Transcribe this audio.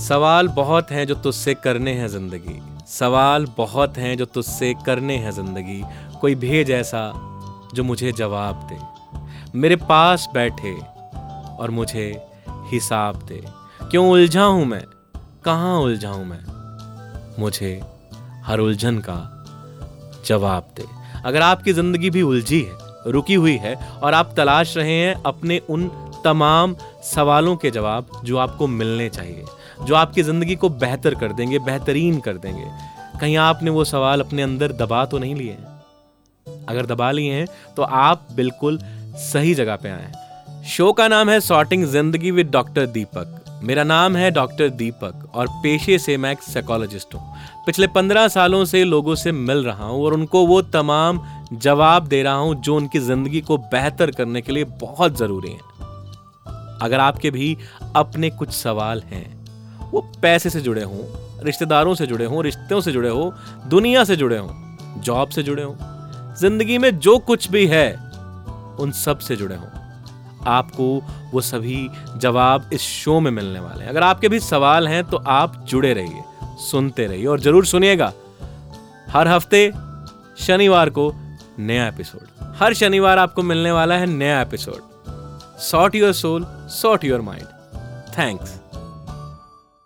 सवाल बहुत हैं जो तुझसे करने हैं ज़िंदगी। सवाल बहुत हैं जो तुझसे करने हैं ज़िंदगी। कोई भेज ऐसा जो मुझे जवाब दे। मेरे पास बैठे और मुझे हिसाब दे। क्यों उलझा हूँ मैं? कहाँ उलझा हूँ मैं? मुझे हर उलझन का जवाब दे। अगर आपकी ज़िंदगी भी उलझी है, रुकी हुई है और आप तलाश रहे हैं अपने उन तमाम सवालों के जवाब जो आपको मिलने चाहिए, जो आपकी ज़िंदगी को बेहतर कर देंगे, बेहतरीन कर देंगे। कहीं आपने वो सवाल अपने अंदर दबा तो नहीं लिए हैं? अगर दबा लिए हैं तो आप बिल्कुल सही जगह पे आए शो का नाम है सॉर्टिंग ज़िंदगी विद डॉक्टर दीपक। मेरा नाम है डॉक्टर दीपक और पेशे से मैं एक साइकोलॉजिस्ट हूँ। पिछले पंद्रह सालों से लोगों से मिल रहा हूँ और उनको वो तमाम जवाब दे रहा हूँ जो उनकी ज़िंदगी को बेहतर करने के लिए बहुत ज़रूरी हैं। अगर आपके भी अपने कुछ सवाल हैं, वो पैसे से जुड़े हों, रिश्तेदारों से जुड़े हों, रिश्तों से जुड़े हों, दुनिया से जुड़े हों, जॉब से जुड़े हों, ज़िंदगी में जो कुछ भी है, उन सबसे जुड़े हों। आपको वो सभी जवाब इस शो में मिलने वाले हैं। अगर आपके भी सवाल हैं तो आप जुड़े रहिए, सुनते रहिए और ज़रूर सुनिएगा। हर हफ़्ते शनिवार को नया एपिसोड। हर शनिवार आपको मिलने वाला है नया episode. Sort your soul, sort your mind. Thanks.